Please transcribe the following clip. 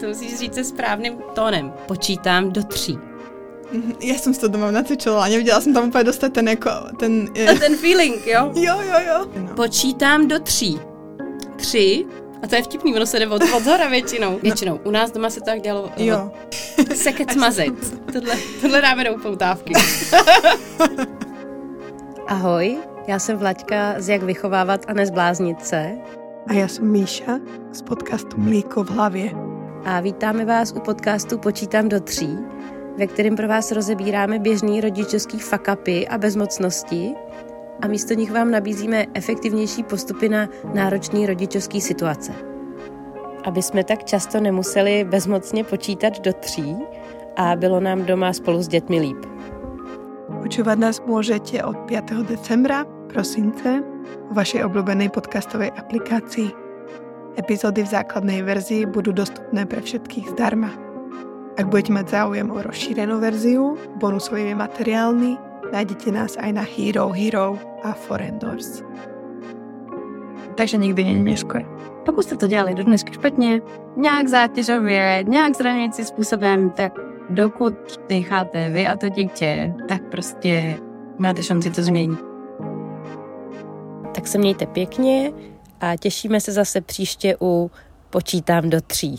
To musíš říct se správným tónem. Počítám do tří. Mhm, Já jsem si to doma nacvičila a neviděla jsem tam úplně dostat ten jako, ten... A ten feeling, jo? Jo, jo, jo. No. Počítám do tří. Tři. A to je vtipný, ono se jde od, od zhora většinou. Většinou. U nás doma se to tak dělalo. Jo. Sekec mazec. Tohle, tohle dáme do upoutávky. Ahoj, já jsem Vlaďka z Jak vychovávat a nezbláznit se. A já jsem Míša z podcastu Mlíko v hlavě. A vítáme vás u podcastu Počítám do tří, ve kterém pro vás rozebíráme běžný rodičovský fakapy a bezmocnosti a místo nich vám nabízíme efektivnější postupy na náročný rodičovský situace. Aby jsme tak často nemuseli bezmocně počítat do tří a bylo nám doma spolu s dětmi líp. Počúvať nás môžete od 5. decembra, prosince, v vašej obľúbenej podcastovej aplikácii. Epizódy v základnej verzii budú dostupné pre všetkých zdarma. Ak budete mať záujem o rozšírenú verziu, bonusovými materiálmi, nájdete nás aj na Hero Hero a Forendors. takže nikdy není neskoro. Pokud jste to dělali do dneska špatně, nějak zátěžově, nějak zraňující způsobem, tak dokud necháte vy a to dítě, tak prostě máte šanci to změnit. Tak se mějte pěkně a těšíme se zase příště u Počítám do tří.